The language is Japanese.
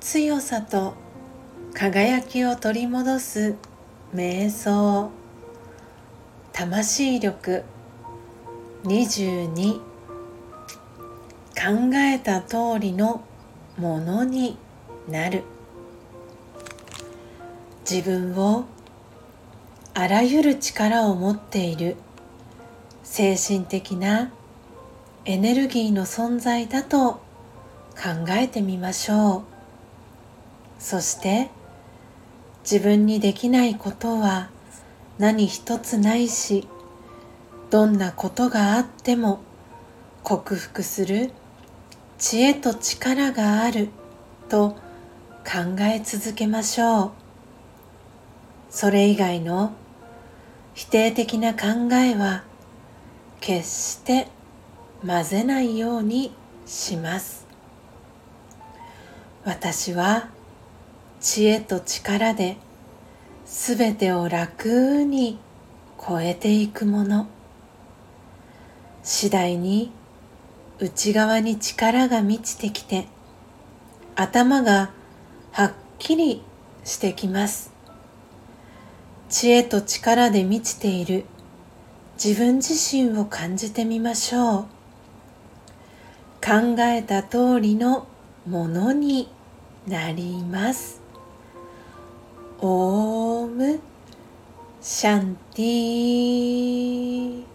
強さと輝きを取り戻す瞑想魂力22考えた通りのものになる自分をあらゆる力を持っている精神的なエネルギーの存在だと考えてみましょう。そして自分にできないことは何一つないしどんなことがあっても克服する知恵と力があると考え続けましょう。それ以外の否定的な考えは決して混ぜないようにします。私は知恵と力で全てを楽に超えていくもの。次第に内側に力が満ちてきて頭がはっきりしてきます。知恵と力で満ちている自分自身を感じてみましょう。考えた通りのものになります。オームシャンティ